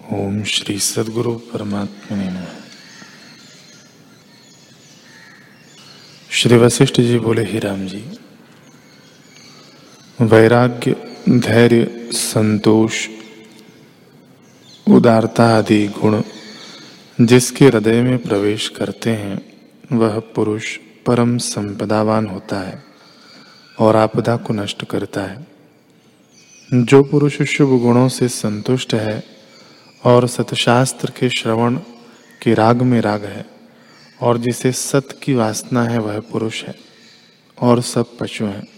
ओम श्री सदगुरु परमात्मा ने श्री वशिष्ठ जी बोले, ही राम जी, वैराग्य, धैर्य, संतोष, उदारता आदि गुण जिसके हृदय में प्रवेश करते हैं, वह पुरुष परम संपदावान होता है और आपदा को नष्ट करता है। जो पुरुष शुभ गुणों से संतुष्ट है और सतशास्त्र के श्रवण के राग में राग है, और जिसे सत की वासना है, वह पुरुष है, और सब पशु हैं,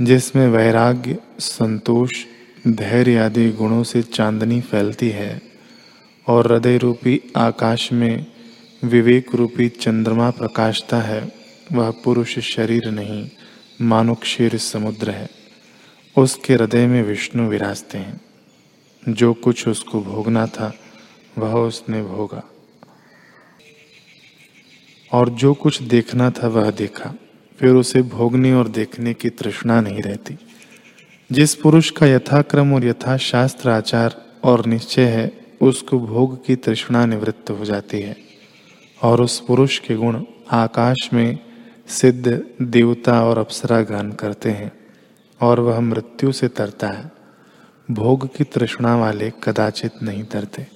जिसमें वैराग्य, संतोष, धैर्य आदि गुणों से चांदनी फैलती है, और हृदय रूपी आकाश में विवेक रूपी चंद्रमा प्रकाशता है, वह पुरुष शरीर नहीं मानो क्षीर समुद्र है, उसके हृदय में विष्णु विराजते हैं। जो कुछ उसको भोगना था, वह उसने भोगा। और जो कुछ देखना था, वह देखा। फिर उसे भोगने और देखने की तृष्णा नहीं रहती। जिस पुरुष का यथाक्रम और यथा शास्त्र आचार और निश्चय है, उसको भोग की तृष्णा निवृत्त हो जाती है। और उस पुरुष के गुण आकाश में सिद्ध, देवता और अप्सरा गान करते हैं और वह मृत्यु से तरता है। भोग की तृष्णा वाले कदाचित नहीं तरते।